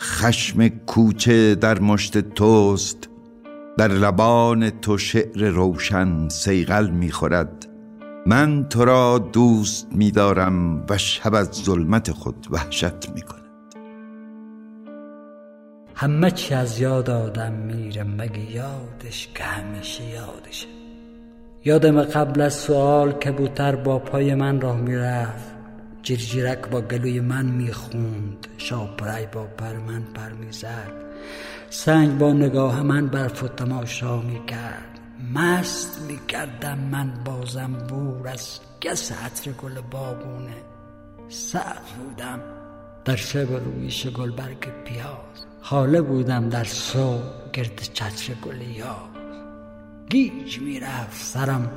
خشم کوچه در مشت توست در لبان تو شعر روشن سیغل می‌خورد. من تو را دوست میدارم و شب از ظلمت خود وحشت می‌کند. همه چی از یاد آدم میره مگه یادش که همیشه یادشه. یادم قبل از سوال کبوتر با پای من راه می‌رفت. جرجیرک با گلوی من می‌خوند. شاپرای با پر من پر می‌زد. سنگ با نگاه من برف و تماشا می‌کرد. مست می‌کردم من بازم بور از گس عطر گل بابونه. سر بودم. در شب رویش گل برگ پیاز. حاله بودم در صبح گرد چتر گل یاز. گیج می‌رفت سرم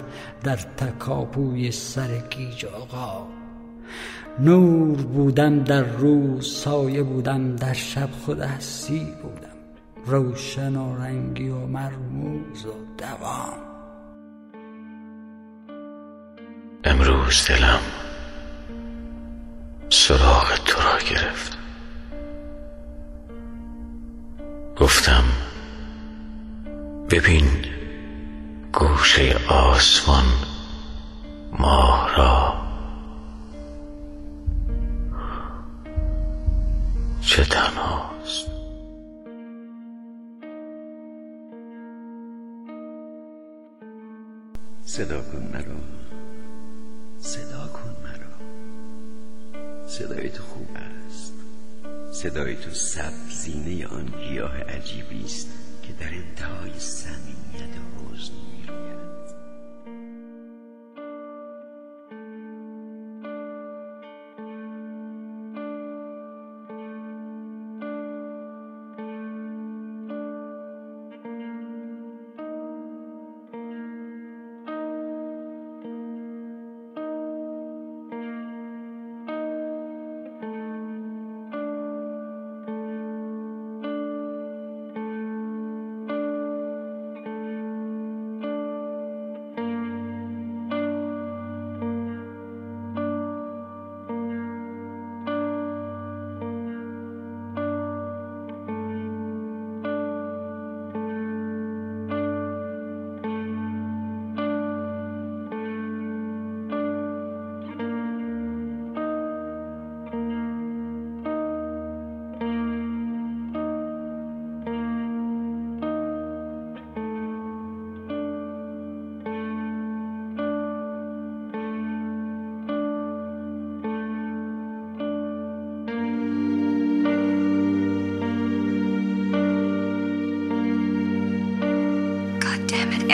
در تکاپوی سر گیج آقا نور بودم در روز سایه بودم در شب خود هستی بودم. روشن و رنگی و مرموز و دوام. امروز دلم سراغ تو را گرفت. گفتم ببین گوشه آسمان ماه صدا کن مرا. صدا کن مرا. صدای تو خوب است. صدای تو سبزینه آن گیاه عجیبی است که در انتهای صمیمیت حزن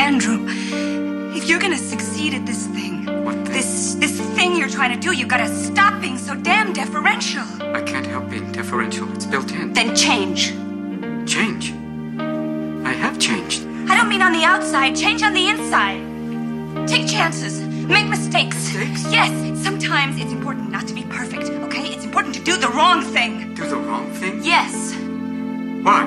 Andrew. If you're gonna succeed at this thing, What thing? this this thing you're trying to do, you gotta stop being so damn deferential. I can't help being deferential. It's built in. Then change. Change. I have changed. I don't mean on the outside, change on the inside. Take chances. Make mistakes. Mistakes? Yes, sometimes it's important not to be perfect, okay? It's important to do the wrong thing. Do the wrong thing? Yes. Why?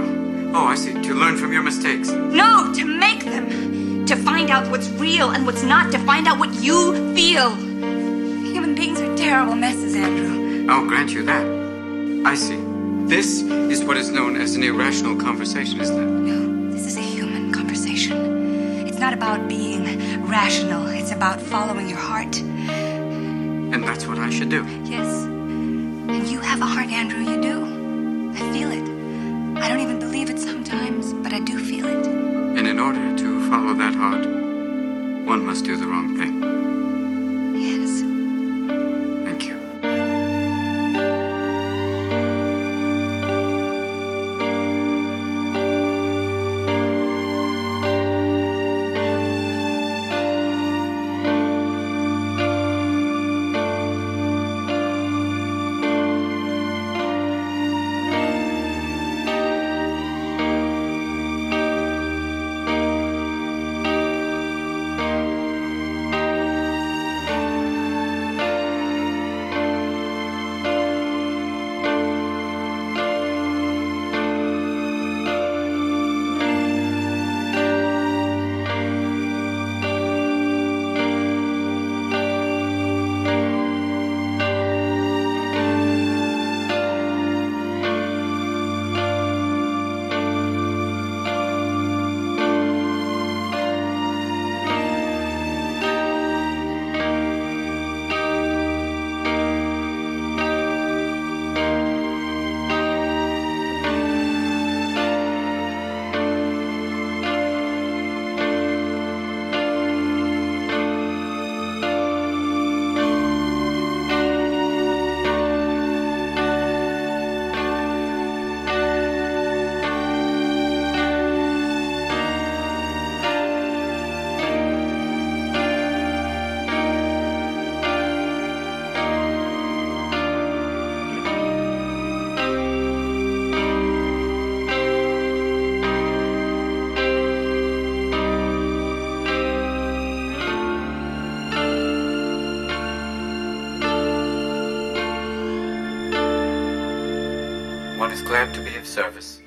Oh, I see. To learn from your mistakes. No, to make them. To find out what's real and what's not. To find out what you feel. Human beings are terrible messes, Andrew. I'll grant you that. I see. This is what is known as an irrational conversation, isn't it? No, this is a human conversation. It's not about being rational, it's about following your heart. And that's what I should do. Yes. And you have a heart, Andrew, you do. I feel it. I don't even believe it sometimes, but I do feel it. And in order to follow that heart, one must do the wrong thing. Is glad to be of service.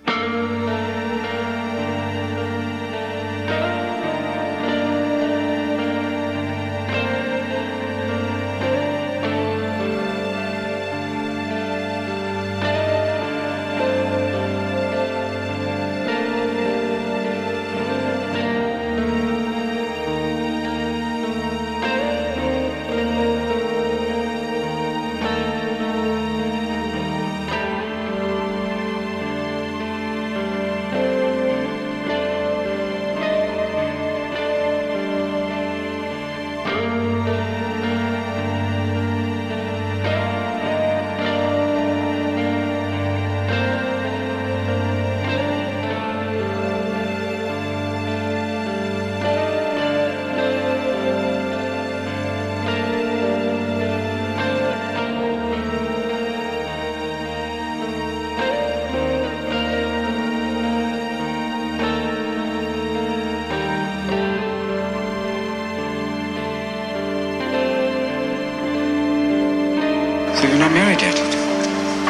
Not married yet?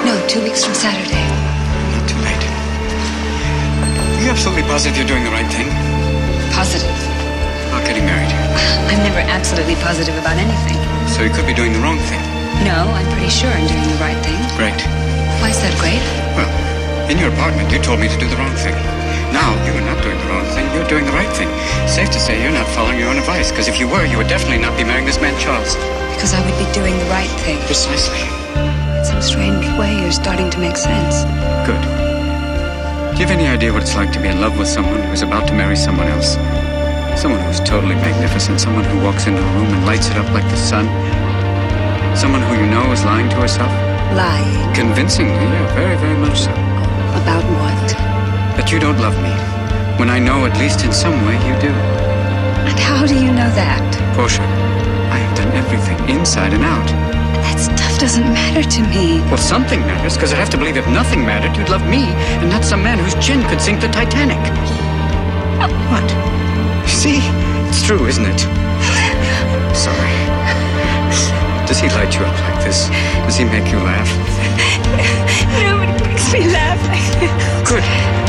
No, two weeks from Saturday. Not too late. Are you absolutely positive you're doing the right thing? Positive. About getting married. I'm never absolutely positive about anything. So you could be doing the wrong thing. No, I'm pretty sure I'm doing the right thing. Great. Why is that great? Well, in your apartment, you told me to do the wrong thing. Now, you are not doing the wrong thing. You're doing the right thing. Safe to say you're not following your own advice, because if you were, you would definitely not be marrying this man, Charles. Because I would be doing the right thing. Precisely. Strange way, you're starting to make sense. Good. Do you have any idea what it's like to be in love with someone who's about to marry someone else? Someone who's totally magnificent. Someone who walks into a room and lights it up like the sun. Someone who you know is lying to herself. Lying. Convincingly, yeah, very, very much so. About what? That you don't love me. When I know, at least in some way, you do. And how do you know that? Portia, I have done everything, inside and out. That stuff doesn't matter to me. Well, something matters, because I have to believe if nothing mattered, you'd love me, and not some man whose chin could sink the Titanic. What? See? It's true, isn't it? Sorry. Does he light you up like this? Does he make you laugh? Nobody makes me laugh. Good.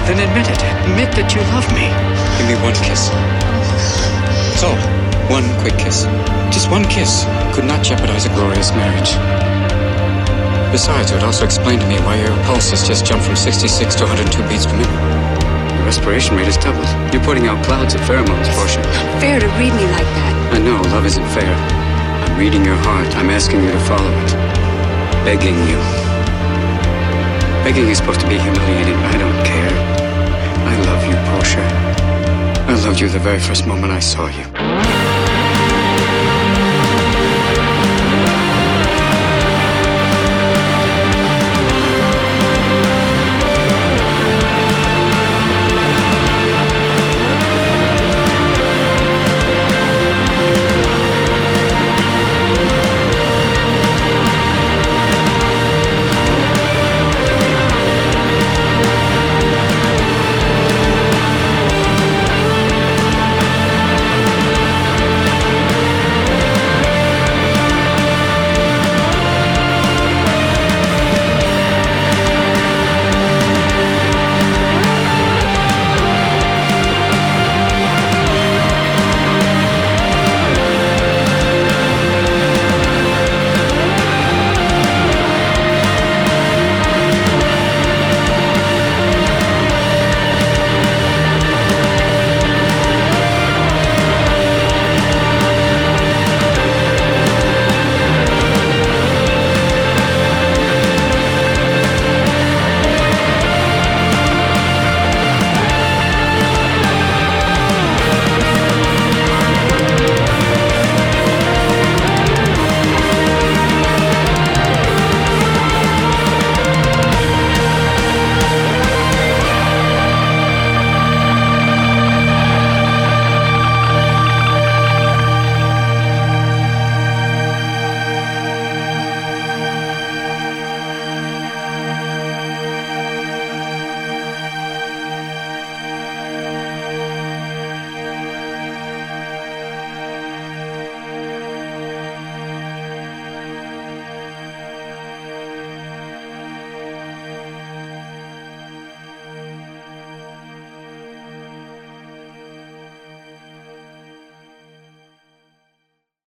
Then admit it. Admit that you love me. Give me one kiss. All. One quick kiss. Just one kiss could not jeopardize a glorious marriage. Besides, it would also explain to me why your pulse has just jumped from 66 to 102 beats per minute. Your respiration rate has doubled. You're putting out clouds of pheromones, Portia. Not fair to read me like that. I know, love isn't fair. I'm reading your heart. I'm asking you to follow it. Begging you. Begging is supposed to be humiliating. But I don't care. I love you, Portia. I loved you the very first moment I saw you.